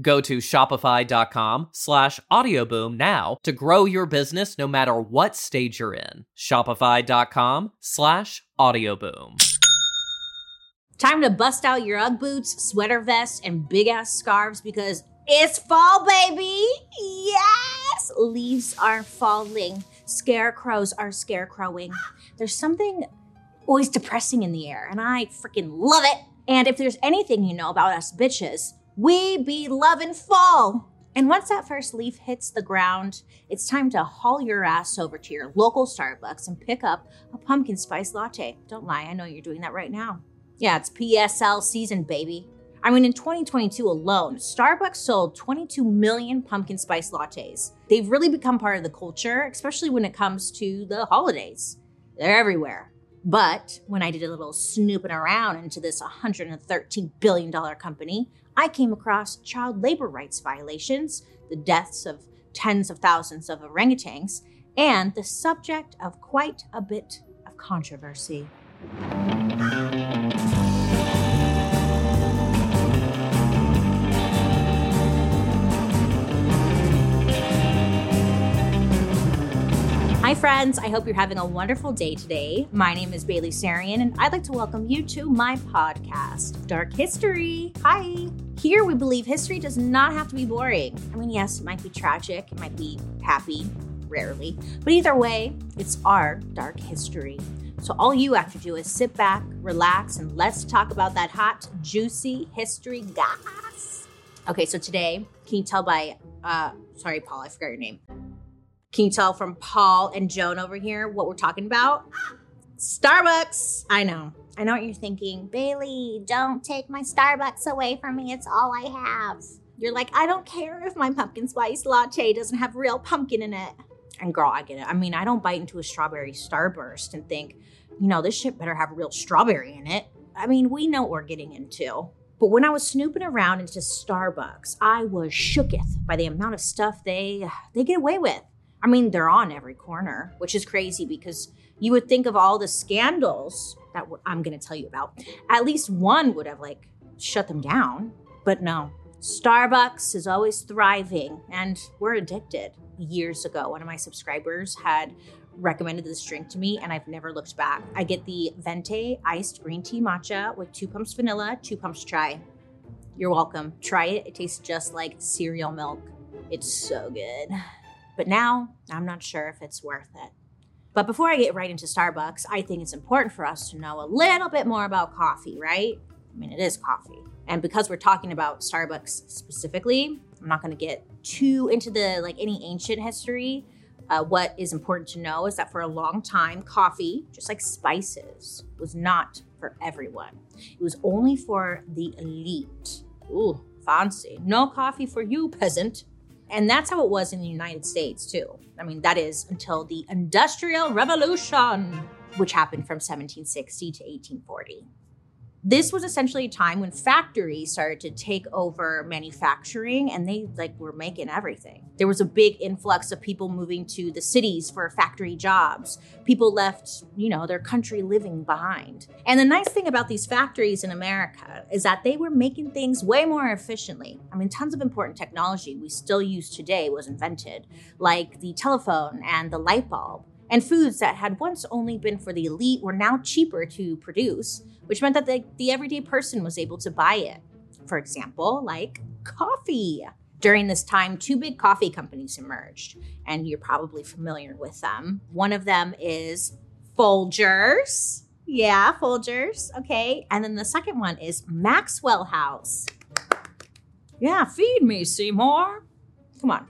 Go to shopify.com slash audioboom now to grow your business no matter what stage you're in. Shopify.com slash audioboom. Time to bust out your Ugg boots, sweater vests, and big ass scarves because it's fall, baby! Yes! Leaves are falling. Scarecrows are scarecrowing. There's something always depressing in the air, and I freaking love it. And if there's anything you know about us bitches, we be loving fall. And once that first leaf hits the ground, it's time to haul your ass over to your local Starbucks and pick up a pumpkin spice latte. Don't lie, I know you're doing that right now. Yeah, it's PSL season, baby. I mean, in 2022 alone, Starbucks sold 22 million pumpkin spice lattes. They've really become part of the culture, especially when it comes to the holidays. They're everywhere. But when I did a little snooping around into this $113 billion company, I came across child labor rights violations, the deaths of tens of thousands of orangutans, and the subject of quite a bit of controversy. Hi, friends. I hope you're having a wonderful day today. My name is Bailey Sarian, and I'd like to welcome you to my podcast, Dark History. Hi. Here, we believe history does not have to be boring. I mean, yes, it might be tragic, it might be happy, rarely, but either way, it's our dark history. So, all you have to do is sit back, relax, and let's talk about that hot, juicy history gas. Okay, so today, can you tell by, uh, sorry, Paul, I forgot your name. Can you tell from Paul and Joan over here what we're talking about? Starbucks. I know. I know what you're thinking. Bailey, don't take my Starbucks away from me. It's all I have. You're like, I don't care if my pumpkin spice latte doesn't have real pumpkin in it. And girl, I get it. I mean, I don't bite into a strawberry starburst and think, you know, this shit better have real strawberry in it. I mean, we know what we're getting into. But when I was snooping around into Starbucks, I was shooketh by the amount of stuff they they get away with. I mean, they're on every corner, which is crazy because you would think of all the scandals that I'm going to tell you about. At least one would have like shut them down, but no. Starbucks is always thriving and we're addicted. Years ago, one of my subscribers had recommended this drink to me and I've never looked back. I get the Venti iced green tea matcha with two pumps vanilla, two pumps chai. You're welcome. Try it. It tastes just like cereal milk. It's so good. But now I'm not sure if it's worth it. But before I get right into Starbucks, I think it's important for us to know a little bit more about coffee, right? I mean, it is coffee. And because we're talking about Starbucks specifically, I'm not going to get too into the like any ancient history. Uh, what is important to know is that for a long time, coffee, just like spices, was not for everyone. It was only for the elite. Ooh, fancy. No coffee for you, peasant. And that's how it was in the United States, too. I mean, that is until the Industrial Revolution, which happened from 1760 to 1840. This was essentially a time when factories started to take over manufacturing and they like were making everything. There was a big influx of people moving to the cities for factory jobs. People left you know their country living behind. And the nice thing about these factories in america is that they were making things way more efficiently. I mean tons of important technology we still use today was invented like the telephone and the light bulb and foods that had once only been for the elite were now cheaper to produce which meant that the, the everyday person was able to buy it. For example, like coffee. During this time, two big coffee companies emerged, and you're probably familiar with them. One of them is Folgers. Yeah, Folgers. Okay. And then the second one is Maxwell House. Yeah, feed me, Seymour. Come on.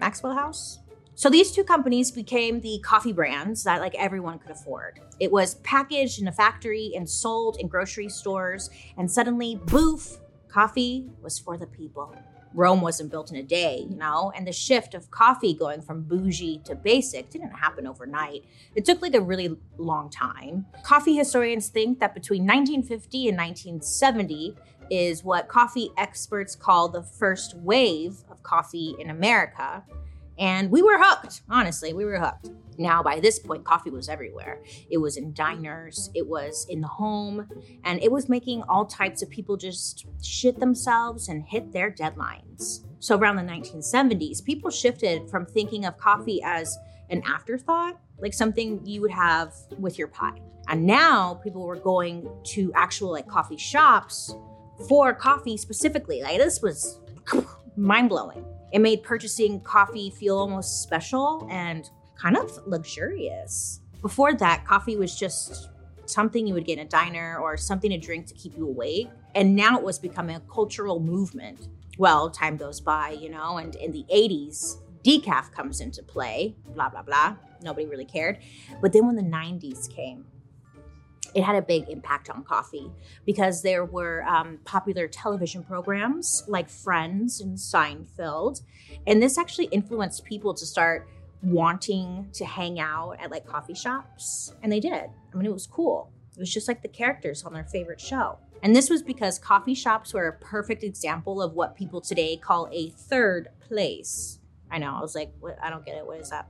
Maxwell House? So these two companies became the coffee brands that like everyone could afford. It was packaged in a factory and sold in grocery stores, and suddenly, boof, coffee was for the people. Rome wasn't built in a day, you know, and the shift of coffee going from bougie to basic didn't happen overnight. It took like a really long time. Coffee historians think that between 1950 and 1970 is what coffee experts call the first wave of coffee in America. And we were hooked. Honestly, we were hooked. Now, by this point, coffee was everywhere. It was in diners, it was in the home, and it was making all types of people just shit themselves and hit their deadlines. So, around the 1970s, people shifted from thinking of coffee as an afterthought, like something you would have with your pie. And now people were going to actual like coffee shops for coffee specifically. Like this was mind blowing. It made purchasing coffee feel almost special and kind of luxurious. Before that, coffee was just something you would get in a diner or something to drink to keep you awake. And now it was becoming a cultural movement. Well, time goes by, you know, and in the 80s, decaf comes into play, blah, blah, blah. Nobody really cared. But then when the 90s came, it had a big impact on coffee because there were um, popular television programs like Friends and Seinfeld. And this actually influenced people to start wanting to hang out at like coffee shops. And they did. I mean, it was cool. It was just like the characters on their favorite show. And this was because coffee shops were a perfect example of what people today call a third place. I know, I was like, what? I don't get it. What is that?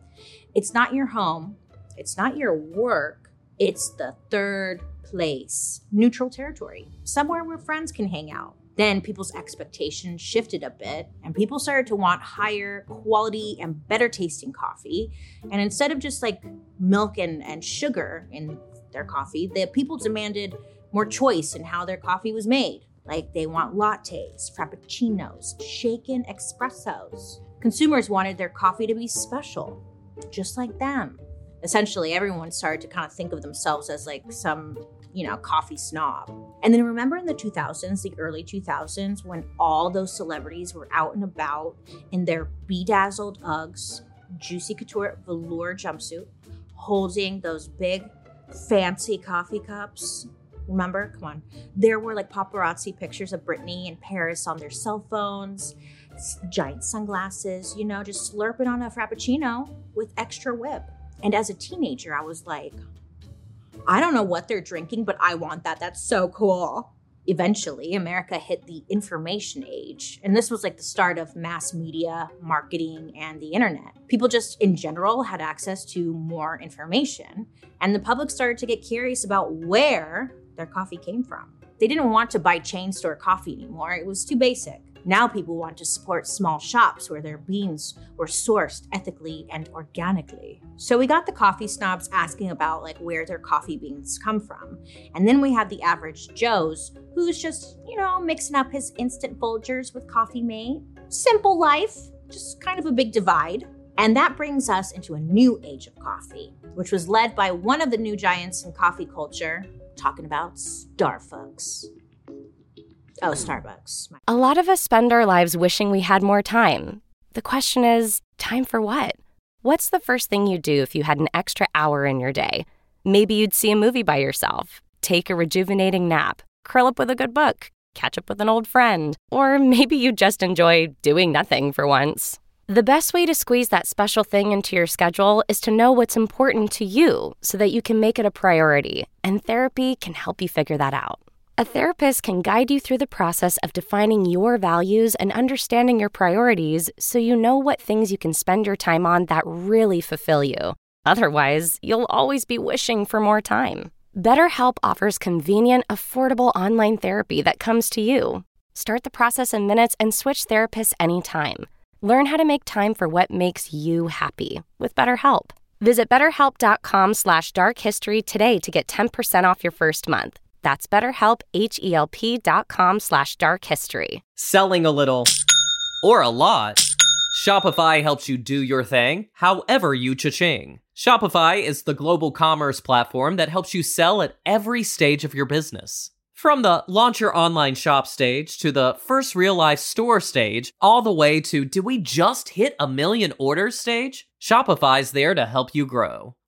It's not your home, it's not your work it's the third place, neutral territory, somewhere where friends can hang out. Then people's expectations shifted a bit, and people started to want higher quality and better tasting coffee. And instead of just like milk and, and sugar in their coffee, the people demanded more choice in how their coffee was made. Like they want lattes, frappuccinos, shaken espressos. Consumers wanted their coffee to be special, just like them essentially everyone started to kind of think of themselves as like some you know coffee snob. And then remember in the 2000s the early 2000s when all those celebrities were out and about in their bedazzled uggs juicy couture velour jumpsuit holding those big fancy coffee cups. Remember? Come on. There were like paparazzi pictures of britney and paris on their cell phones giant sunglasses you know just slurping on a frappuccino with extra whip and as a teenager, I was like, I don't know what they're drinking, but I want that. That's so cool. Eventually, America hit the information age, and this was like the start of mass media, marketing, and the internet. People just in general had access to more information, and the public started to get curious about where their coffee came from. They didn't want to buy chain store coffee anymore, it was too basic. Now people want to support small shops where their beans were sourced ethically and organically. So we got the coffee snobs asking about like where their coffee beans come from. And then we have the average Joes who's just, you know, mixing up his instant Folgers with coffee mate. Simple life, just kind of a big divide. And that brings us into a new age of coffee, which was led by one of the new giants in coffee culture, talking about Starbucks. Oh, hmm. Starbucks. A lot of us spend our lives wishing we had more time. The question is time for what? What's the first thing you'd do if you had an extra hour in your day? Maybe you'd see a movie by yourself, take a rejuvenating nap, curl up with a good book, catch up with an old friend, or maybe you'd just enjoy doing nothing for once. The best way to squeeze that special thing into your schedule is to know what's important to you so that you can make it a priority, and therapy can help you figure that out. A therapist can guide you through the process of defining your values and understanding your priorities so you know what things you can spend your time on that really fulfill you. Otherwise, you'll always be wishing for more time. BetterHelp offers convenient, affordable online therapy that comes to you. Start the process in minutes and switch therapists anytime. Learn how to make time for what makes you happy with BetterHelp. Visit betterhelp.com slash darkhistory today to get 10% off your first month. That's betterhelp, H-E-L-P dot com slash darkhistory. Selling a little or a lot, Shopify helps you do your thing however you cha-ching. Shopify is the global commerce platform that helps you sell at every stage of your business. From the launch your online shop stage to the first real life store stage, all the way to did we just hit a million orders stage? Shopify's there to help you grow.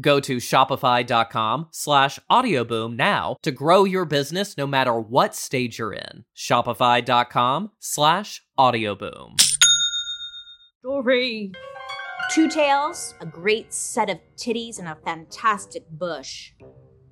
Go to shopify.com slash audioboom now to grow your business no matter what stage you're in. Shopify.com slash audioboom. Story. Two tails, a great set of titties, and a fantastic bush.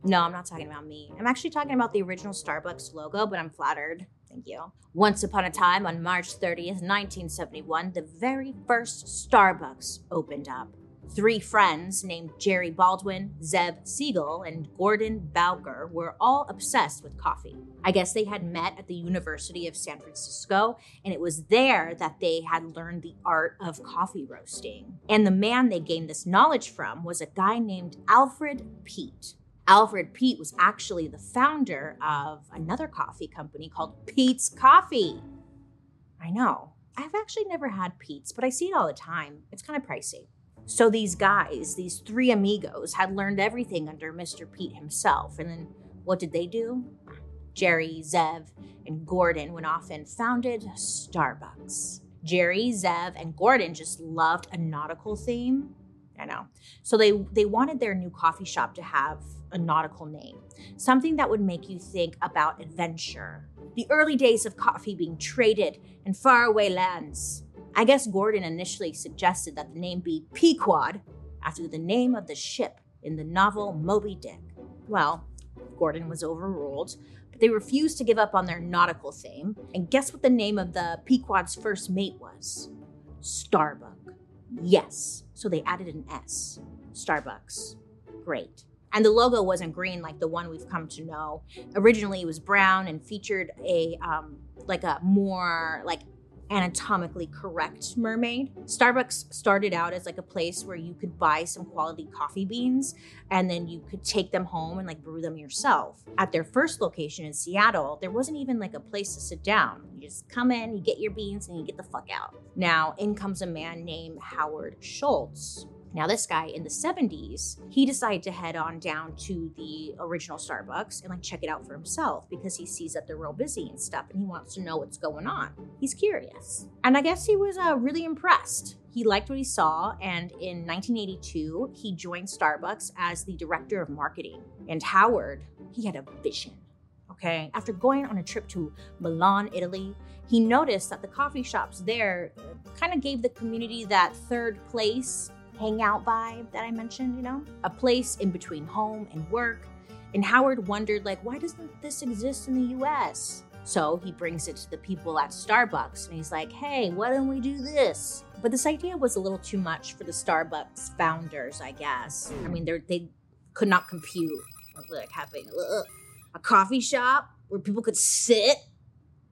No, I'm not talking about me. I'm actually talking about the original Starbucks logo, but I'm flattered. Thank you. Once upon a time, on March 30th, 1971, the very first Starbucks opened up. Three friends named Jerry Baldwin, Zev Siegel, and Gordon Bowker were all obsessed with coffee. I guess they had met at the University of San Francisco, and it was there that they had learned the art of coffee roasting. And the man they gained this knowledge from was a guy named Alfred Peet. Alfred Peet was actually the founder of another coffee company called Peet's Coffee. I know. I've actually never had Peet's, but I see it all the time. It's kind of pricey. So these guys, these three amigos, had learned everything under Mr. Peet himself. And then what did they do? Jerry, Zev, and Gordon went off and founded Starbucks. Jerry, Zev, and Gordon just loved a nautical theme. I know. So they they wanted their new coffee shop to have a nautical name, something that would make you think about adventure. The early days of coffee being traded in faraway lands. I guess Gordon initially suggested that the name be Pequod after the name of the ship in the novel Moby Dick. Well, Gordon was overruled, but they refused to give up on their nautical theme. And guess what the name of the Pequod's first mate was? Starbuck. Yes. So they added an S. Starbucks. Great. And the logo wasn't green like the one we've come to know. Originally, it was brown and featured a um, like a more like anatomically correct mermaid. Starbucks started out as like a place where you could buy some quality coffee beans and then you could take them home and like brew them yourself. At their first location in Seattle, there wasn't even like a place to sit down. You just come in, you get your beans, and you get the fuck out. Now, in comes a man named Howard Schultz. Now, this guy in the 70s, he decided to head on down to the original Starbucks and like check it out for himself because he sees that they're real busy and stuff and he wants to know what's going on. He's curious. And I guess he was uh, really impressed. He liked what he saw, and in 1982, he joined Starbucks as the director of marketing. And Howard, he had a vision. Okay, after going on a trip to Milan, Italy, he noticed that the coffee shops there kind of gave the community that third place hangout vibe that I mentioned, you know? A place in between home and work. And Howard wondered, like, why doesn't this exist in the US? So he brings it to the people at Starbucks and he's like, hey, why don't we do this? But this idea was a little too much for the Starbucks founders, I guess. I mean, they could not compute like having a, a coffee shop where people could sit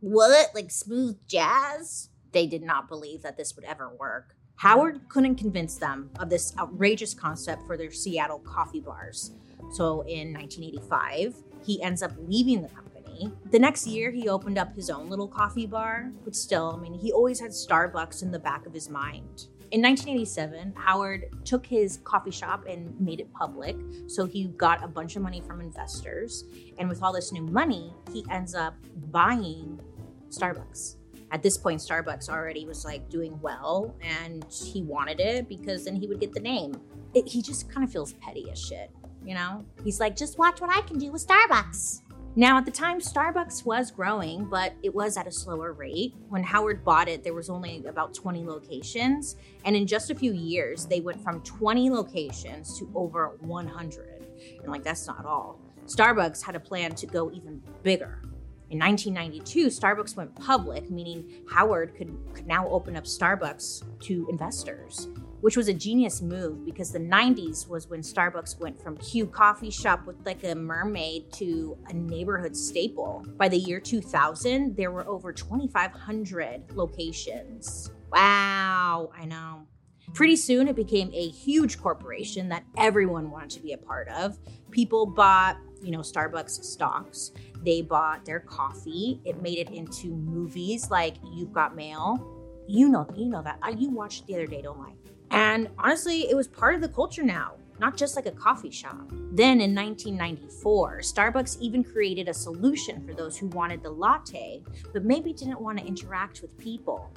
what? Like smooth jazz? They did not believe that this would ever work. Howard couldn't convince them of this outrageous concept for their Seattle coffee bars. So in 1985, he ends up leaving the company. The next year, he opened up his own little coffee bar, but still, I mean, he always had Starbucks in the back of his mind. In 1987, Howard took his coffee shop and made it public. So he got a bunch of money from investors. And with all this new money, he ends up buying Starbucks. At this point, Starbucks already was like doing well and he wanted it because then he would get the name. It, he just kind of feels petty as shit, you know? He's like, just watch what I can do with Starbucks. Now, at the time, Starbucks was growing, but it was at a slower rate. When Howard bought it, there was only about 20 locations. And in just a few years, they went from 20 locations to over 100. And like, that's not all. Starbucks had a plan to go even bigger. In 1992, Starbucks went public, meaning Howard could, could now open up Starbucks to investors which was a genius move because the 90s was when Starbucks went from cute coffee shop with like a mermaid to a neighborhood staple. By the year 2000, there were over 2,500 locations. Wow, I know. Pretty soon, it became a huge corporation that everyone wanted to be a part of. People bought, you know, Starbucks stocks. They bought their coffee. It made it into movies like You've Got Mail. You know, you know that. You watched the other day, don't lie. And honestly, it was part of the culture now, not just like a coffee shop. Then in 1994, Starbucks even created a solution for those who wanted the latte, but maybe didn't want to interact with people.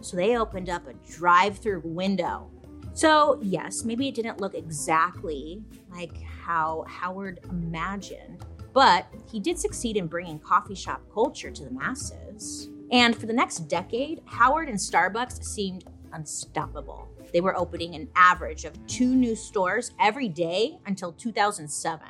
So they opened up a drive through window. So, yes, maybe it didn't look exactly like how Howard imagined, but he did succeed in bringing coffee shop culture to the masses. And for the next decade, Howard and Starbucks seemed unstoppable. They were opening an average of two new stores every day until 2007.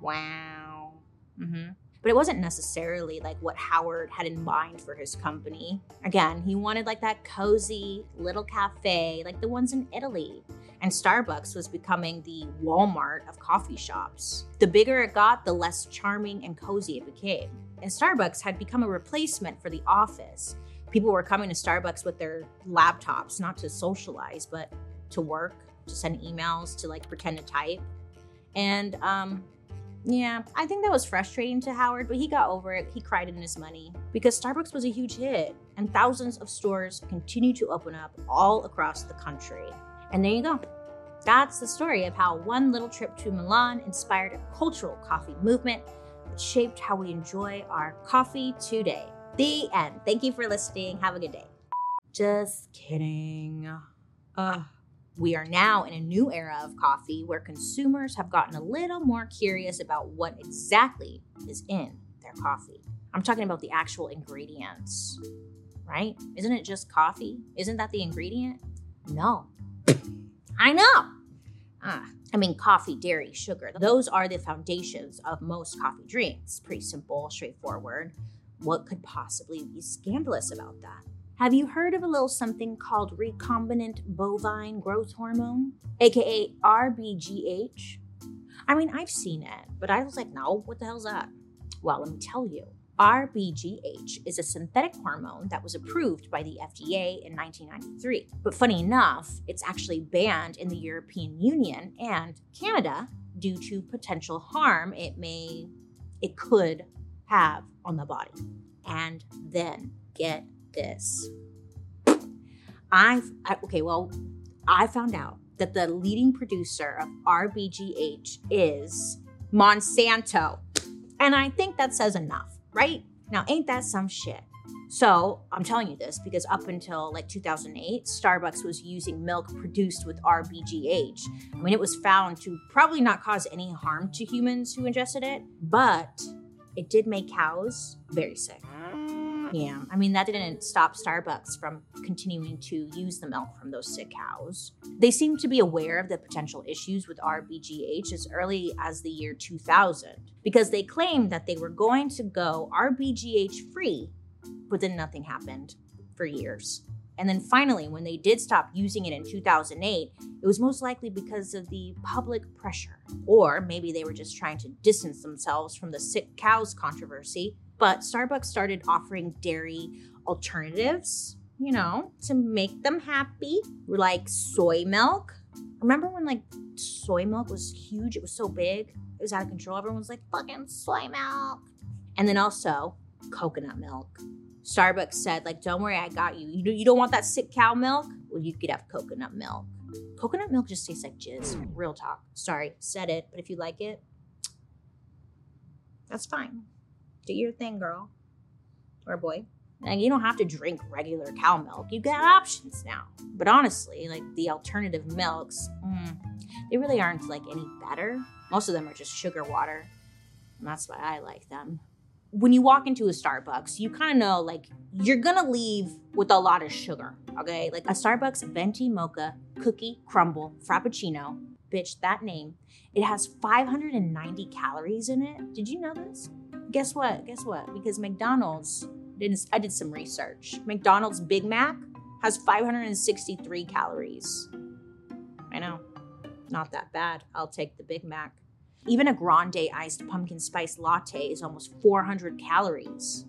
Wow. Mm-hmm. But it wasn't necessarily like what Howard had in mind for his company. Again, he wanted like that cozy little cafe, like the ones in Italy. And Starbucks was becoming the Walmart of coffee shops. The bigger it got, the less charming and cozy it became. And Starbucks had become a replacement for the office people were coming to Starbucks with their laptops, not to socialize, but to work, to send emails, to like pretend to type. And um, yeah, I think that was frustrating to Howard, but he got over it. He cried in his money because Starbucks was a huge hit, and thousands of stores continue to open up all across the country. And there you go. That's the story of how one little trip to Milan inspired a cultural coffee movement that shaped how we enjoy our coffee today. The end. Thank you for listening. Have a good day. Just kidding. Uh, we are now in a new era of coffee where consumers have gotten a little more curious about what exactly is in their coffee. I'm talking about the actual ingredients, right? Isn't it just coffee? Isn't that the ingredient? No. I know. Ah, I mean, coffee, dairy, sugar. Those are the foundations of most coffee drinks. Pretty simple, straightforward. What could possibly be scandalous about that? Have you heard of a little something called recombinant bovine growth hormone, aka RBGH? I mean, I've seen it, but I was like, no, what the hell's that? Well, let me tell you. RBGH is a synthetic hormone that was approved by the FDA in 1993. But funny enough, it's actually banned in the European Union and Canada due to potential harm it may it could have on the body. And then get this. I've, I, okay, well, I found out that the leading producer of RBGH is Monsanto. And I think that says enough, right? Now, ain't that some shit? So, I'm telling you this because up until like 2008, Starbucks was using milk produced with RBGH. I mean, it was found to probably not cause any harm to humans who ingested it, but it did make cows very sick. Yeah, I mean, that didn't stop Starbucks from continuing to use the milk from those sick cows. They seemed to be aware of the potential issues with RBGH as early as the year 2000 because they claimed that they were going to go RBGH free, but then nothing happened for years. And then finally, when they did stop using it in 2008, it was most likely because of the public pressure. Or maybe they were just trying to distance themselves from the sick cows controversy. But Starbucks started offering dairy alternatives, you know, to make them happy, like soy milk. Remember when like soy milk was huge? It was so big, it was out of control. Everyone was like, fucking soy milk. And then also coconut milk. Starbucks said, like, don't worry, I got you. You, you don't want that sick cow milk? Well, you could have coconut milk. Coconut milk just tastes like jizz. Real talk. Sorry, said it, but if you like it, that's fine. Do your thing, girl. Or boy. And you don't have to drink regular cow milk. You got options now. But honestly, like the alternative milks, mm, they really aren't like any better. Most of them are just sugar water. And that's why I like them when you walk into a Starbucks, you kind of know like you're gonna leave with a lot of sugar, okay? Like a Starbucks venti mocha cookie crumble frappuccino, bitch, that name, it has 590 calories in it. Did you know this? Guess what? Guess what? Because McDonald's did I did some research. McDonald's Big Mac has 563 calories. I know, not that bad. I'll take the Big Mac. Even a grande iced pumpkin spice latte is almost 400 calories.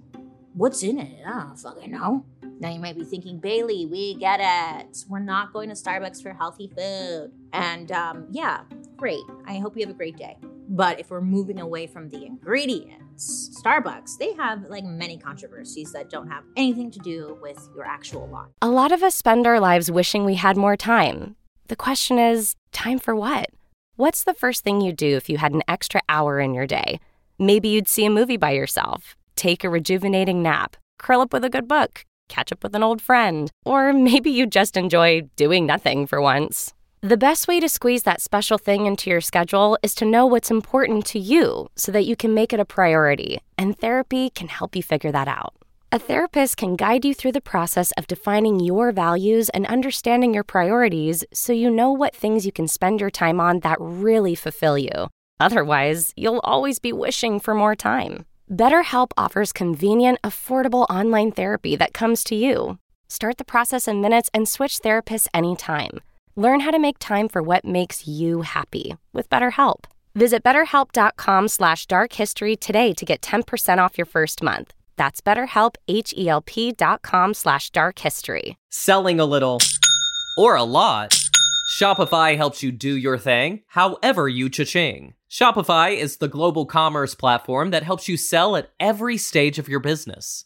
What's in it? I don't fucking know. Now you might be thinking, Bailey, we get it. We're not going to Starbucks for healthy food. And um, yeah, great. I hope you have a great day. But if we're moving away from the ingredients, Starbucks, they have like many controversies that don't have anything to do with your actual life. A lot of us spend our lives wishing we had more time. The question is, time for what? What's the first thing you'd do if you had an extra hour in your day? Maybe you'd see a movie by yourself, take a rejuvenating nap, curl up with a good book, catch up with an old friend, or maybe you'd just enjoy doing nothing for once. The best way to squeeze that special thing into your schedule is to know what's important to you so that you can make it a priority, and therapy can help you figure that out. A therapist can guide you through the process of defining your values and understanding your priorities so you know what things you can spend your time on that really fulfill you. Otherwise, you'll always be wishing for more time. BetterHelp offers convenient, affordable online therapy that comes to you. Start the process in minutes and switch therapists anytime. Learn how to make time for what makes you happy with BetterHelp. Visit betterhelp.com slash darkhistory today to get 10% off your first month. That's betterhelp, H-E-L-P dot com slash dark history. Selling a little or a lot, Shopify helps you do your thing, however you cha-ching. Shopify is the global commerce platform that helps you sell at every stage of your business.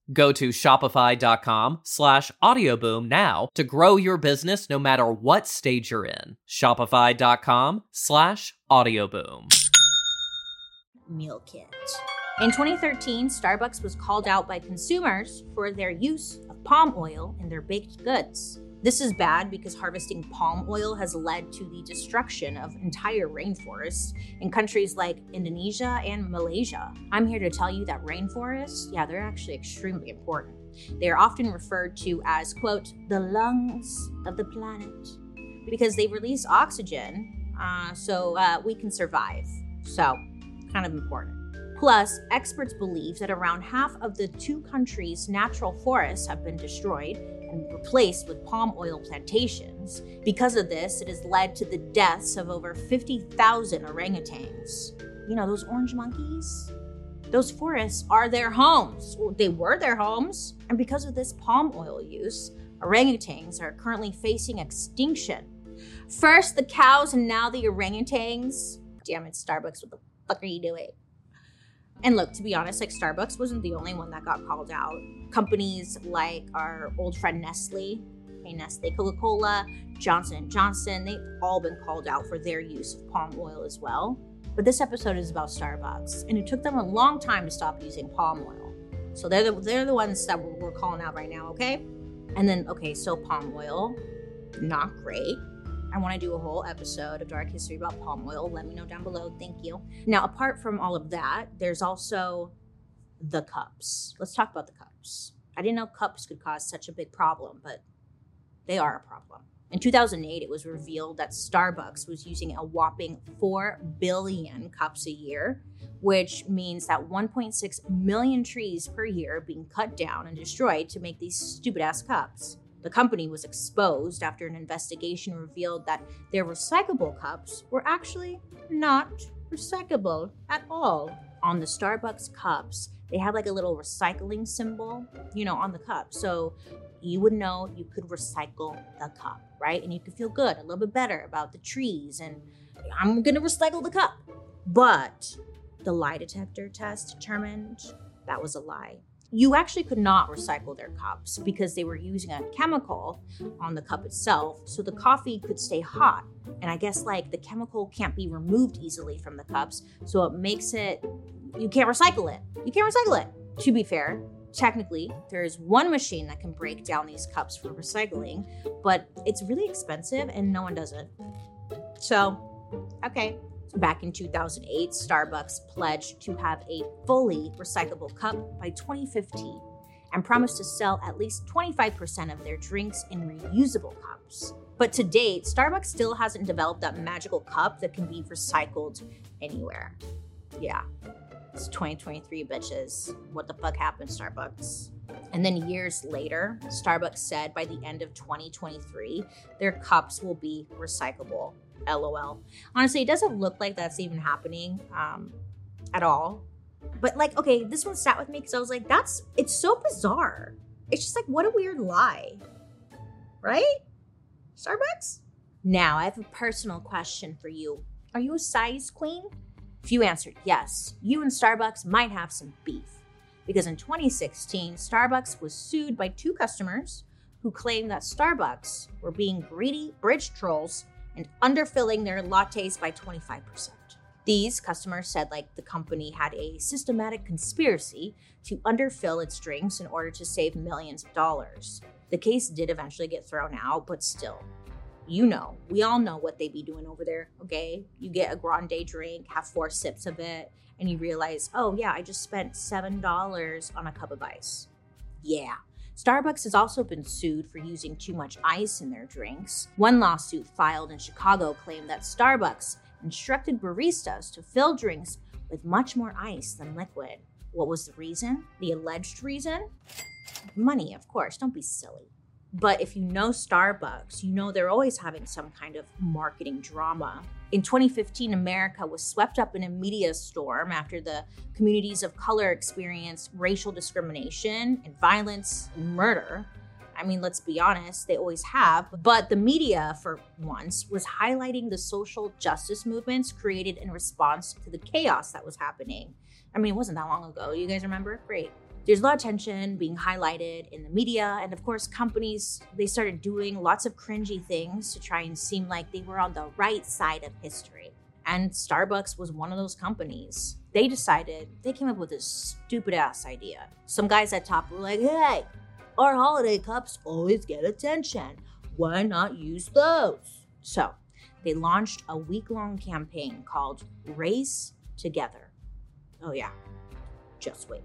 Go to shopify.com slash audioboom now to grow your business no matter what stage you're in. Shopify.com slash audioboom. Meal kit. In 2013, Starbucks was called out by consumers for their use of palm oil in their baked goods. This is bad because harvesting palm oil has led to the destruction of entire rainforests in countries like Indonesia and Malaysia. I'm here to tell you that rainforests, yeah, they're actually extremely important. They are often referred to as, quote, the lungs of the planet because they release oxygen uh, so uh, we can survive. So, kind of important. Plus, experts believe that around half of the two countries' natural forests have been destroyed and replaced with palm oil plantations. Because of this, it has led to the deaths of over 50,000 orangutans. You know, those orange monkeys? Those forests are their homes. Well, they were their homes. And because of this palm oil use, orangutans are currently facing extinction. First the cows and now the orangutans. Damn it, Starbucks, what the fuck are you doing? And look, to be honest, like Starbucks wasn't the only one that got called out. Companies like our old friend Nestle, hey Nestle, Coca-Cola, Johnson & Johnson, they've all been called out for their use of palm oil as well. But this episode is about Starbucks, and it took them a long time to stop using palm oil. So they're the, they're the ones that we're, we're calling out right now, okay? And then, okay, so palm oil, not great. I want to do a whole episode of Dark History about palm oil. Let me know down below. Thank you. Now, apart from all of that, there's also the cups. Let's talk about the cups. I didn't know cups could cause such a big problem, but they are a problem. In 2008, it was revealed that Starbucks was using a whopping 4 billion cups a year, which means that 1.6 million trees per year are being cut down and destroyed to make these stupid ass cups. The company was exposed after an investigation revealed that their recyclable cups were actually not recyclable at all. On the Starbucks cups, they had like a little recycling symbol, you know, on the cup. So you would know you could recycle the cup, right? And you could feel good, a little bit better about the trees and I'm going to recycle the cup. But the lie detector test determined that was a lie. You actually could not recycle their cups because they were using a chemical on the cup itself so the coffee could stay hot. And I guess like the chemical can't be removed easily from the cups, so it makes it you can't recycle it. You can't recycle it. To be fair, technically, there is one machine that can break down these cups for recycling, but it's really expensive and no one does it. So, okay. Back in 2008, Starbucks pledged to have a fully recyclable cup by 2015 and promised to sell at least 25% of their drinks in reusable cups. But to date, Starbucks still hasn't developed that magical cup that can be recycled anywhere. Yeah, it's 2023, bitches. What the fuck happened, Starbucks? And then years later, Starbucks said by the end of 2023, their cups will be recyclable. LOL. Honestly, it doesn't look like that's even happening um, at all. But like, okay, this one sat with me because I was like, that's it's so bizarre. It's just like, what a weird lie, right? Starbucks. Now I have a personal question for you. Are you a size queen? If you answered yes, you and Starbucks might have some beef. Because in 2016, Starbucks was sued by two customers who claimed that Starbucks were being greedy bridge trolls and underfilling their lattes by 25%. These customers said like the company had a systematic conspiracy to underfill its drinks in order to save millions of dollars. The case did eventually get thrown out, but still, you know, we all know what they be doing over there, okay? You get a grande drink, have four sips of it, and you realize, oh yeah, I just spent $7 on a cup of ice. Yeah. Starbucks has also been sued for using too much ice in their drinks. One lawsuit filed in Chicago claimed that Starbucks instructed baristas to fill drinks with much more ice than liquid. What was the reason? The alleged reason? Money, of course. Don't be silly. But if you know Starbucks, you know they're always having some kind of marketing drama. In 2015, America was swept up in a media storm after the communities of color experienced racial discrimination and violence and murder. I mean, let's be honest, they always have. But the media, for once, was highlighting the social justice movements created in response to the chaos that was happening. I mean, it wasn't that long ago. You guys remember? Great there's a lot of tension being highlighted in the media and of course companies they started doing lots of cringy things to try and seem like they were on the right side of history. And starbucks was one of those companies. They decided they came up with this stupid ass idea. Some guys at top were like hey our holiday cups always get attention. Why not use those? So they launched a week-long campaign called race together. Oh yeah. Just wait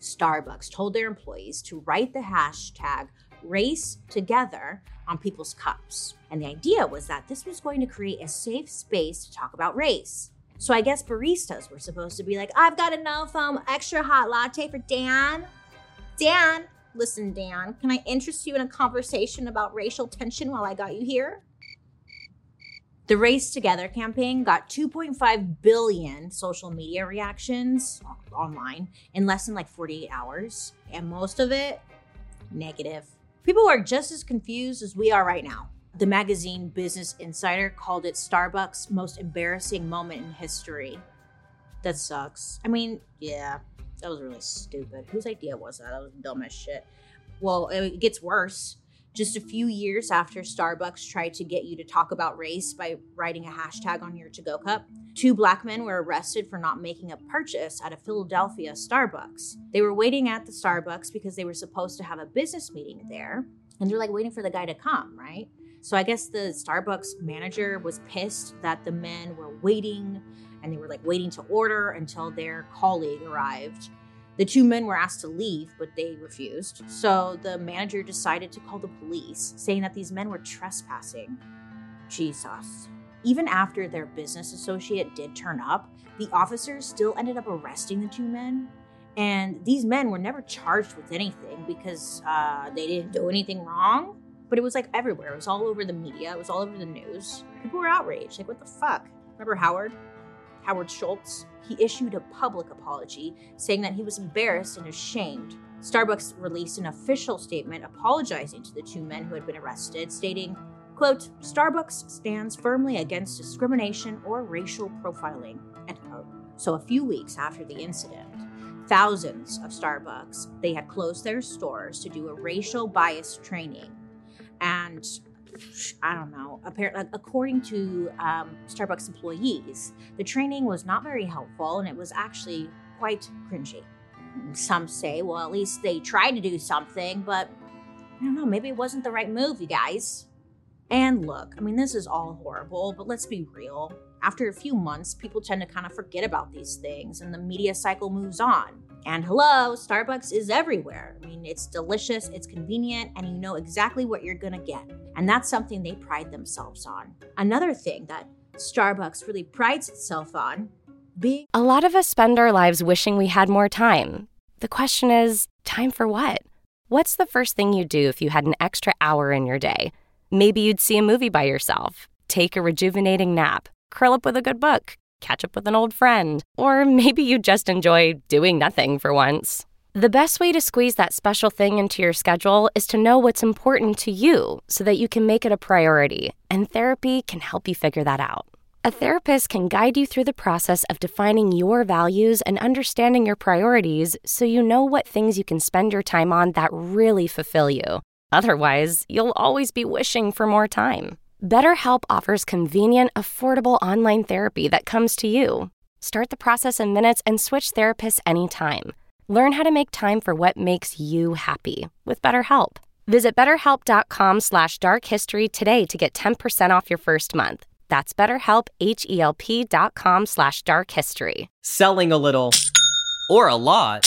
Starbucks told their employees to write the hashtag race together on people's cups. And the idea was that this was going to create a safe space to talk about race. So I guess baristas were supposed to be like, I've got enough um extra hot latte for Dan. Dan, Listen, Dan, can I interest you in a conversation about racial tension while I got you here? The Race Together campaign got 2.5 billion social media reactions online in less than like 48 hours, and most of it negative. People are just as confused as we are right now. The magazine Business Insider called it Starbucks' most embarrassing moment in history. That sucks. I mean, yeah, that was really stupid. Whose idea was that? That was dumb as shit. Well, it gets worse. Just a few years after Starbucks tried to get you to talk about race by writing a hashtag on your to go cup, two black men were arrested for not making a purchase at a Philadelphia Starbucks. They were waiting at the Starbucks because they were supposed to have a business meeting there, and they're like waiting for the guy to come, right? So I guess the Starbucks manager was pissed that the men were waiting and they were like waiting to order until their colleague arrived. The two men were asked to leave, but they refused. So the manager decided to call the police, saying that these men were trespassing. Jesus. Even after their business associate did turn up, the officers still ended up arresting the two men. And these men were never charged with anything because uh, they didn't do anything wrong. But it was like everywhere. It was all over the media. It was all over the news. People were outraged. Like, what the fuck? Remember Howard? Howard Schultz, he issued a public apology saying that he was embarrassed and ashamed. Starbucks released an official statement apologizing to the two men who had been arrested, stating, quote, Starbucks stands firmly against discrimination or racial profiling, end quote. So a few weeks after the incident, thousands of Starbucks, they had closed their stores to do a racial bias training. And I don't know. Apparently, according to um, Starbucks employees, the training was not very helpful and it was actually quite cringy. Some say, well, at least they tried to do something, but I don't know. Maybe it wasn't the right move, you guys. And look, I mean, this is all horrible, but let's be real. After a few months, people tend to kind of forget about these things and the media cycle moves on. And hello, Starbucks is everywhere. I mean, it's delicious, it's convenient, and you know exactly what you're gonna get. And that's something they pride themselves on. Another thing that Starbucks really prides itself on being. A lot of us spend our lives wishing we had more time. The question is time for what? What's the first thing you'd do if you had an extra hour in your day? Maybe you'd see a movie by yourself, take a rejuvenating nap, curl up with a good book catch up with an old friend, or maybe you just enjoy doing nothing for once. The best way to squeeze that special thing into your schedule is to know what's important to you so that you can make it a priority, and therapy can help you figure that out. A therapist can guide you through the process of defining your values and understanding your priorities so you know what things you can spend your time on that really fulfill you. Otherwise, you'll always be wishing for more time. BetterHelp offers convenient, affordable online therapy that comes to you. Start the process in minutes and switch therapists anytime. Learn how to make time for what makes you happy with BetterHelp. Visit betterhelp.com slash darkhistory today to get 10% off your first month. That's betterhelp, H-E-L-P dot com slash darkhistory. Selling a little or a lot,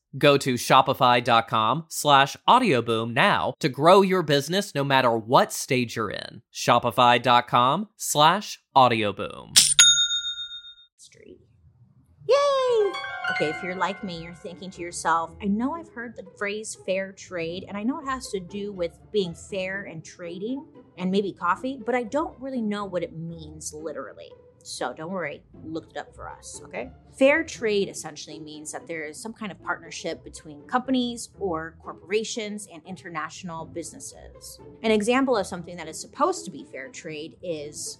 Go to shopify.com slash audioboom now to grow your business no matter what stage you're in. Shopify.com slash audioboom. Street. Yay! Okay, if you're like me, you're thinking to yourself, I know I've heard the phrase fair trade, and I know it has to do with being fair and trading and maybe coffee, but I don't really know what it means literally. So don't worry, looked it up for us, okay? Fair trade essentially means that there is some kind of partnership between companies or corporations and international businesses. An example of something that is supposed to be fair trade is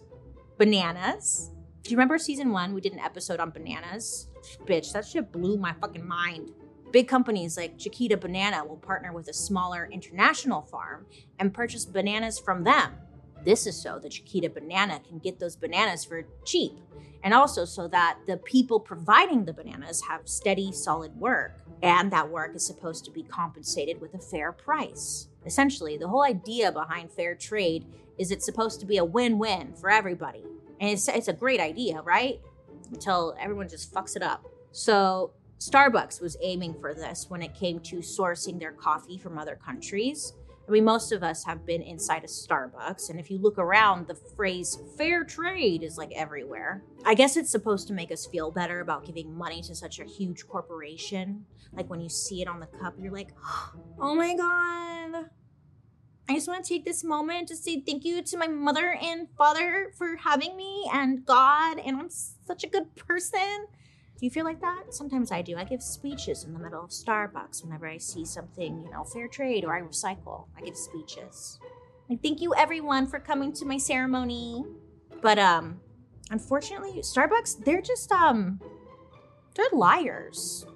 bananas. Do you remember season one? We did an episode on bananas. Bitch, that shit blew my fucking mind. Big companies like Chiquita Banana will partner with a smaller international farm and purchase bananas from them this is so that Chiquita Banana can get those bananas for cheap, and also so that the people providing the bananas have steady, solid work, and that work is supposed to be compensated with a fair price. Essentially, the whole idea behind fair trade is it's supposed to be a win win for everybody. And it's, it's a great idea, right? Until everyone just fucks it up. So, Starbucks was aiming for this when it came to sourcing their coffee from other countries. I mean, most of us have been inside a Starbucks, and if you look around, the phrase fair trade is like everywhere. I guess it's supposed to make us feel better about giving money to such a huge corporation. Like when you see it on the cup, you're like, oh my God. I just want to take this moment to say thank you to my mother and father for having me and God, and I'm such a good person. Do you feel like that? Sometimes I do. I give speeches in the middle of Starbucks whenever I see something, you know, fair trade or I recycle. I give speeches. Like, thank you everyone for coming to my ceremony. But um unfortunately, Starbucks, they're just um they're liars.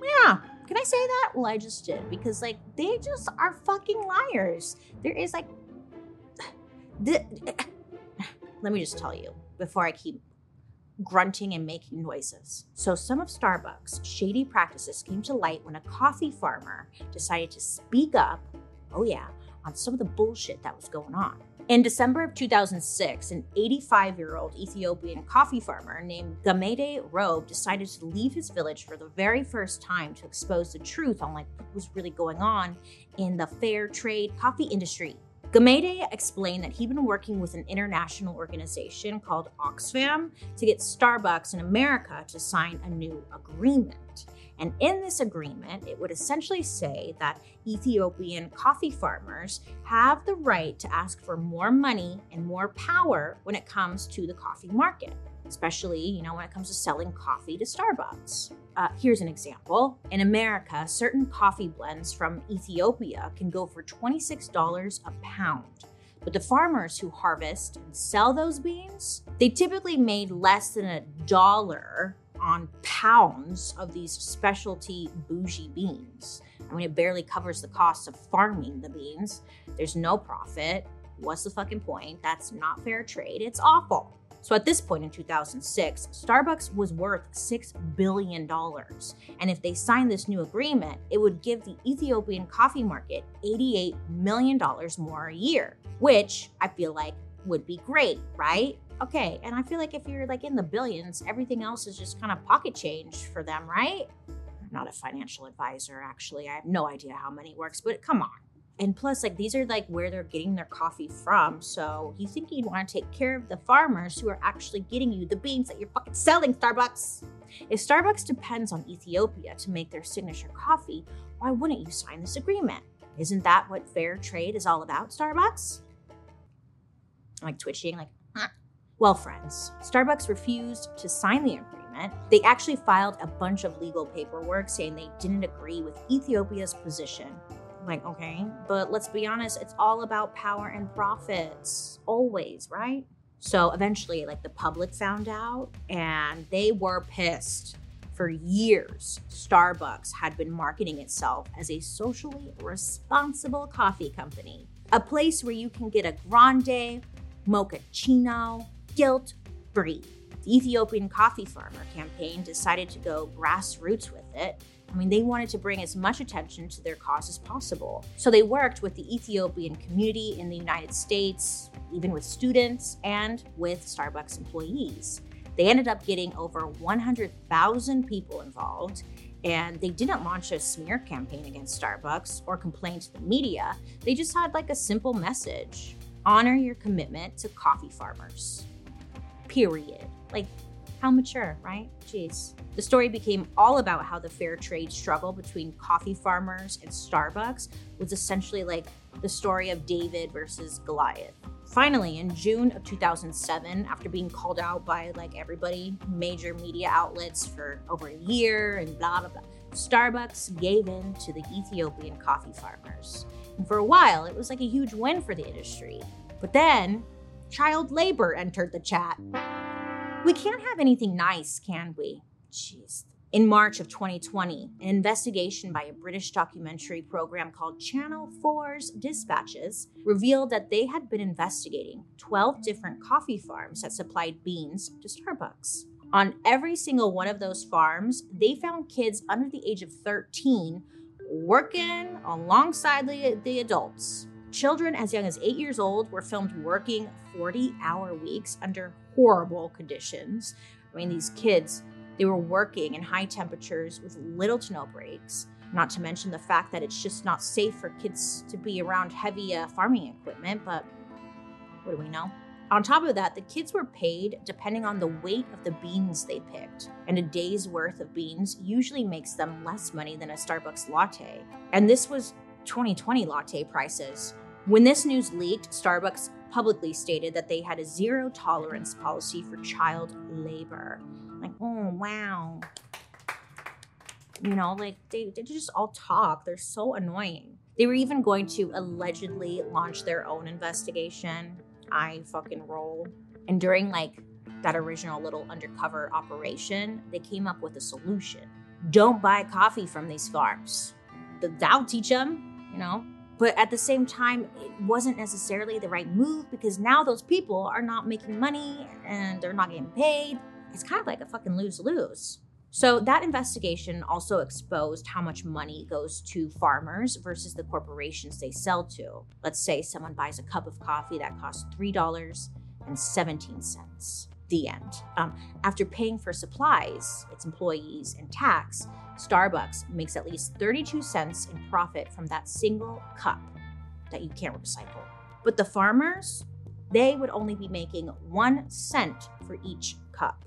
Yeah. Can I say that? Well, I just did because like they just are fucking liars. There is like the let me just tell you before I keep grunting and making noises. So, some of Starbucks' shady practices came to light when a coffee farmer decided to speak up, oh yeah, on some of the bullshit that was going on. In December of 2006, an 85 year old Ethiopian coffee farmer named Gamede Robe decided to leave his village for the very first time to expose the truth on like what was really going on in the fair trade coffee industry. Gamede explained that he'd been working with an international organization called Oxfam to get Starbucks in America to sign a new agreement. And in this agreement, it would essentially say that Ethiopian coffee farmers have the right to ask for more money and more power when it comes to the coffee market especially, you know, when it comes to selling coffee to Starbucks. Uh, here's an example. In America, certain coffee blends from Ethiopia can go for $26 a pound. But the farmers who harvest and sell those beans, they typically made less than a dollar on pounds of these specialty bougie beans. I mean, it barely covers the cost of farming the beans. There's no profit. What's the fucking point? That's not fair trade. It's awful. So at this point in 2006, Starbucks was worth $6 billion. And if they signed this new agreement, it would give the Ethiopian coffee market $88 million more a year, which I feel like would be great, right? Okay, and I feel like if you're like in the billions, everything else is just kind of pocket change for them, right? I'm not a financial advisor, actually. I have no idea how money works, but come on and plus like these are like where they're getting their coffee from. So you think you'd want to take care of the farmers who are actually getting you the beans that you're fucking selling starbucks? If starbucks depends on ethiopia to make their signature coffee why wouldn't you sign this agreement? Isn't that what fair trade is all about starbucks? I'm like twitching like huh. well friends starbucks refused to sign the agreement. They actually filed a bunch of legal paperwork saying they didn't agree with ethiopia's position like, okay, but let's be honest, it's all about power and profits, always, right? So eventually, like, the public found out and they were pissed. For years, Starbucks had been marketing itself as a socially responsible coffee company, a place where you can get a grande, mochaccino, guilt free. The Ethiopian Coffee Farmer campaign decided to go grassroots with it I mean, they wanted to bring as much attention to their cause as possible. So they worked with the Ethiopian community in the United States, even with students and with Starbucks employees. They ended up getting over 100,000 people involved, and they didn't launch a smear campaign against Starbucks or complain to the media. They just had like a simple message honor your commitment to coffee farmers. Period. Like, How mature, right? Jeez. The story became all about how the fair trade struggle between coffee farmers and Starbucks was essentially like the story of David versus Goliath. Finally, in June of 2007, after being called out by like everybody, major media outlets for over a year and blah, blah, blah, Starbucks gave in to the Ethiopian coffee farmers. And for a while, it was like a huge win for the industry. But then, child labor entered the chat. We can't have anything nice, can we? Jeez, in March of 2020, an investigation by a British documentary program called Channel 4's Dispatches revealed that they had been investigating 12 different coffee farms that supplied beans to Starbucks. On every single one of those farms, they found kids under the age of 13 working alongside the, the adults. Children as young as eight years old were filmed working 40 hour weeks under horrible conditions. I mean, these kids they were working in high temperatures with little to no breaks, not to mention the fact that it's just not safe for kids to be around heavy uh, farming equipment, but what do we know? On top of that, the kids were paid depending on the weight of the beans they picked, and a day's worth of beans usually makes them less money than a Starbucks latte. And this was 2020 latte prices. When this news leaked, Starbucks publicly stated that they had a zero tolerance policy for child labor. Like, oh, wow. You know, like they, they just all talk. They're so annoying. They were even going to allegedly launch their own investigation. I fucking roll. And during like that original little undercover operation, they came up with a solution. Don't buy coffee from these farms. That'll teach them, you know. But at the same time, it wasn't necessarily the right move because now those people are not making money and they're not getting paid it's kind of like a fucking lose lose. So, that investigation also exposed how much money goes to farmers versus the corporations they sell to. Let's say someone buys a cup of coffee that costs $3.17. The end. Um, after paying for supplies, its employees, and tax, Starbucks makes at least 32 cents in profit from that single cup that you can't recycle. But the farmers, they would only be making one cent for each cup.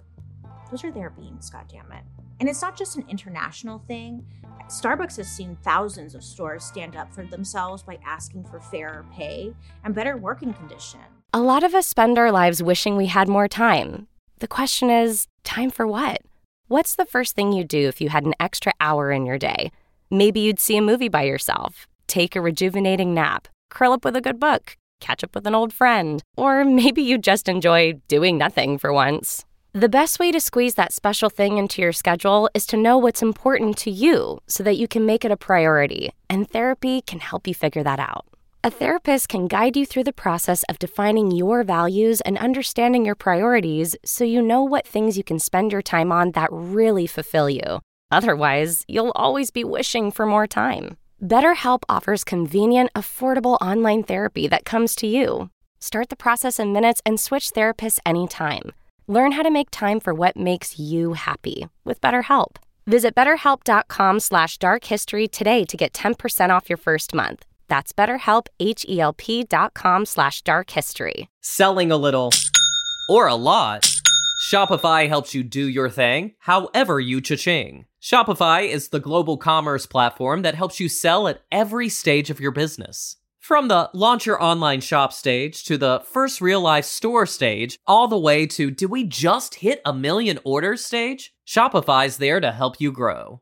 Those are their beans, goddammit. And it's not just an international thing. Starbucks has seen thousands of stores stand up for themselves by asking for fairer pay and better working conditions. A lot of us spend our lives wishing we had more time. The question is, time for what? What's the first thing you'd do if you had an extra hour in your day? Maybe you'd see a movie by yourself, take a rejuvenating nap, curl up with a good book, catch up with an old friend, or maybe you just enjoy doing nothing for once. The best way to squeeze that special thing into your schedule is to know what's important to you so that you can make it a priority, and therapy can help you figure that out. A therapist can guide you through the process of defining your values and understanding your priorities so you know what things you can spend your time on that really fulfill you. Otherwise, you'll always be wishing for more time. BetterHelp offers convenient, affordable online therapy that comes to you. Start the process in minutes and switch therapists anytime. Learn how to make time for what makes you happy with BetterHelp. Visit betterhelp.com slash darkhistory today to get 10% off your first month. That's betterhelp, H-E-L-P dot com slash darkhistory. Selling a little or a lot, Shopify helps you do your thing however you cha-ching. Shopify is the global commerce platform that helps you sell at every stage of your business. From the launch your online shop stage to the first real life store stage, all the way to do we just hit a million orders stage? Shopify's there to help you grow.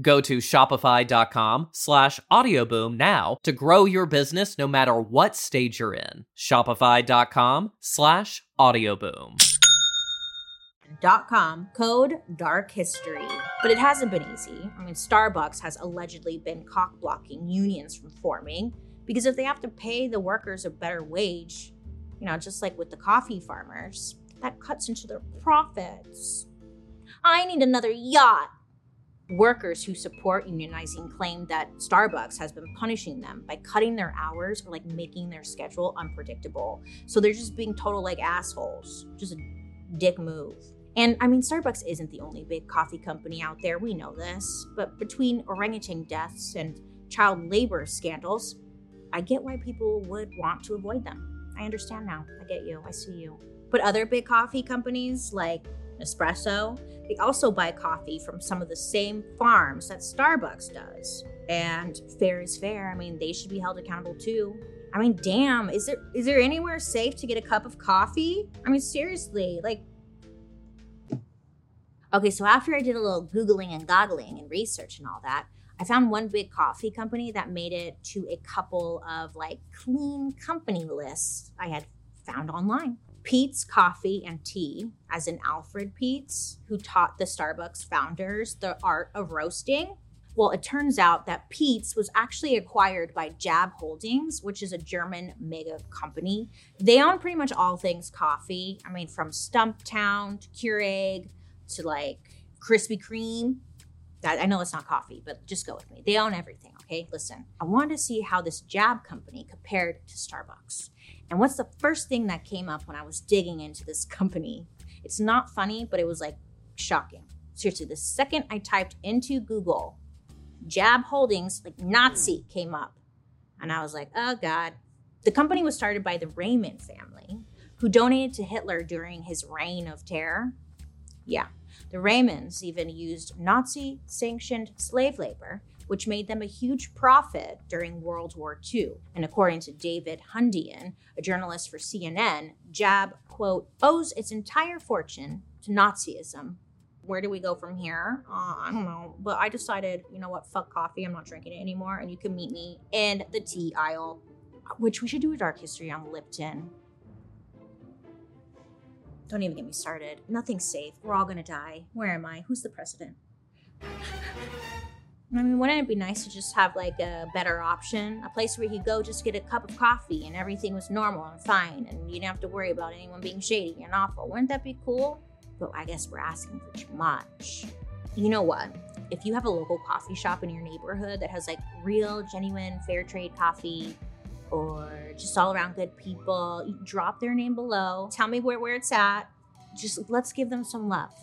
Go to shopify.com slash audioboom now to grow your business no matter what stage you're in. Shopify.com slash audioboom. Dot com code dark history but it hasn't been easy i mean starbucks has allegedly been cock blocking unions from forming because if they have to pay the workers a better wage you know just like with the coffee farmers that cuts into their profits i need another yacht workers who support unionizing claim that starbucks has been punishing them by cutting their hours or like making their schedule unpredictable so they're just being total like assholes just a dick move and I mean, Starbucks isn't the only big coffee company out there, we know this. But between orangutan deaths and child labor scandals, I get why people would want to avoid them. I understand now. I get you. I see you. But other big coffee companies like Nespresso, they also buy coffee from some of the same farms that Starbucks does. And fair is fair. I mean, they should be held accountable too. I mean, damn, is there is there anywhere safe to get a cup of coffee? I mean, seriously, like Okay, so after I did a little Googling and goggling and research and all that, I found one big coffee company that made it to a couple of like clean company lists I had found online. Peet's Coffee and Tea, as in Alfred Peet's, who taught the Starbucks founders the art of roasting. Well, it turns out that Peet's was actually acquired by Jab Holdings, which is a German mega company. They own pretty much all things coffee. I mean, from Stumptown to Keurig to like Krispy Kreme. That I know it's not coffee, but just go with me. They own everything, Listen, I wanted to see how this Jab company compared to Starbucks. And what's the first thing that came up when I was digging into this company? It's not funny, but it was like shocking. Seriously, the second I typed into Google, Jab Holdings, like Nazi, came up. And I was like, oh God. The company was started by the Reimann family, who donated to Hitler during his reign of terror. Yeah, the Reimanns even used Nazi sanctioned slave labor, which made them a huge profit during World War II. And according to David Hundian, a journalist for CNN, Jab, quote, owes its entire fortune to Nazism. Where do we go from here? Uh, I don't know. But I decided, you know what, fuck coffee. I'm not drinking it anymore. And you can meet me in the tea aisle, which we should do a dark history on Lipton. Don't even get me started. Nothing's safe. We're all gonna die. Where am I? Who's the president? I mean, wouldn't it be nice to just have like a better option? A place where you go just get a cup of coffee and everything was normal and fine and you didn't have to worry about anyone being shady and awful. Wouldn't that be cool? But I guess we're asking for too much. You know what? If you have a local coffee shop in your neighborhood that has like real, genuine, fair trade coffee, or just all around good people, drop their name below. Tell me where, where it's at. Just let's give them some love.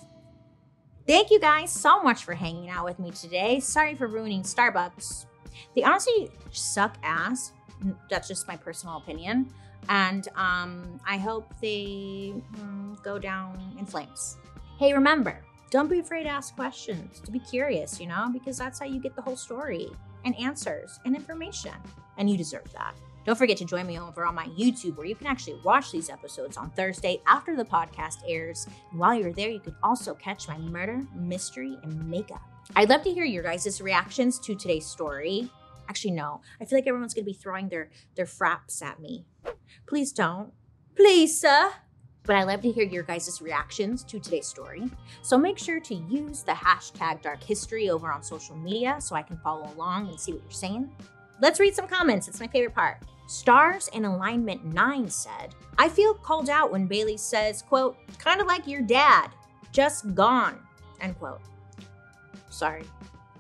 Thank you guys so much for hanging out with me today. Sorry for ruining Starbucks. They honestly suck ass. That's just my personal opinion. And um, I hope they mm, go down in flames. Hey, remember, don't be afraid to ask questions, to be curious, you know, because that's how you get the whole story and answers and information. And you deserve that. Don't forget to join me over on my YouTube where you can actually watch these episodes on Thursday after the podcast airs. And while you're there, you can also catch my murder, mystery, and makeup. I'd love to hear your guys' reactions to today's story. Actually, no. I feel like everyone's gonna be throwing their their fraps at me. Please don't. Please, sir. But I love to hear your guys' reactions to today's story. So make sure to use the hashtag dark history over on social media so I can follow along and see what you're saying. Let's read some comments. It's my favorite part. Stars in Alignment 9 said, I feel called out when Bailey says, quote, kind of like your dad, just gone, end quote. Sorry.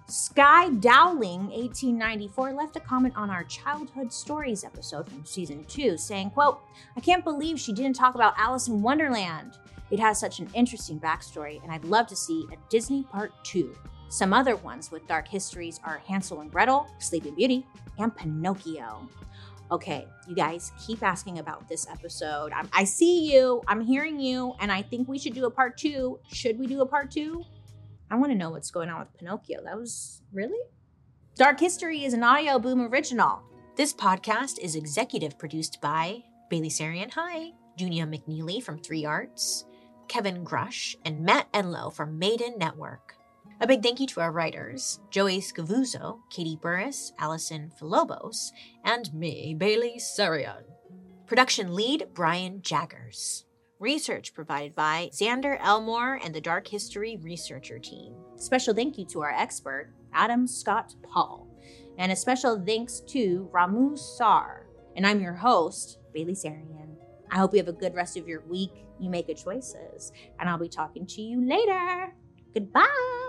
Sky Dowling 1894 left a comment on our childhood stories episode from season 2 saying, quote, I can't believe she didn't talk about Alice in Wonderland. It has such an interesting backstory, and I'd love to see a Disney Part 2. Some other ones with dark histories are Hansel and Gretel, Sleeping Beauty, and Pinocchio. Okay, you guys keep asking about this episode. I'm, I see you, I'm hearing you, and I think we should do a part two. Should we do a part two? I want to know what's going on with Pinocchio. That was really? Dark History is an Audio Boom original. This podcast is executive produced by Bailey Sarian. Hi. Junia McNeely from Three Arts, Kevin Grush, and Matt Enlow from Maiden Network. A big thank you to our writers, Joey Scavuzzo, Katie Burris, Allison Philobos, and me, Bailey Sarian. Production lead, Brian Jaggers. Research provided by Xander Elmore and the Dark History Researcher Team. Special thank you to our expert, Adam Scott Paul. And a special thanks to Ramu Sar. And I'm your host, Bailey Sarian. I hope you have a good rest of your week. You make good choices. And I'll be talking to you later. Goodbye.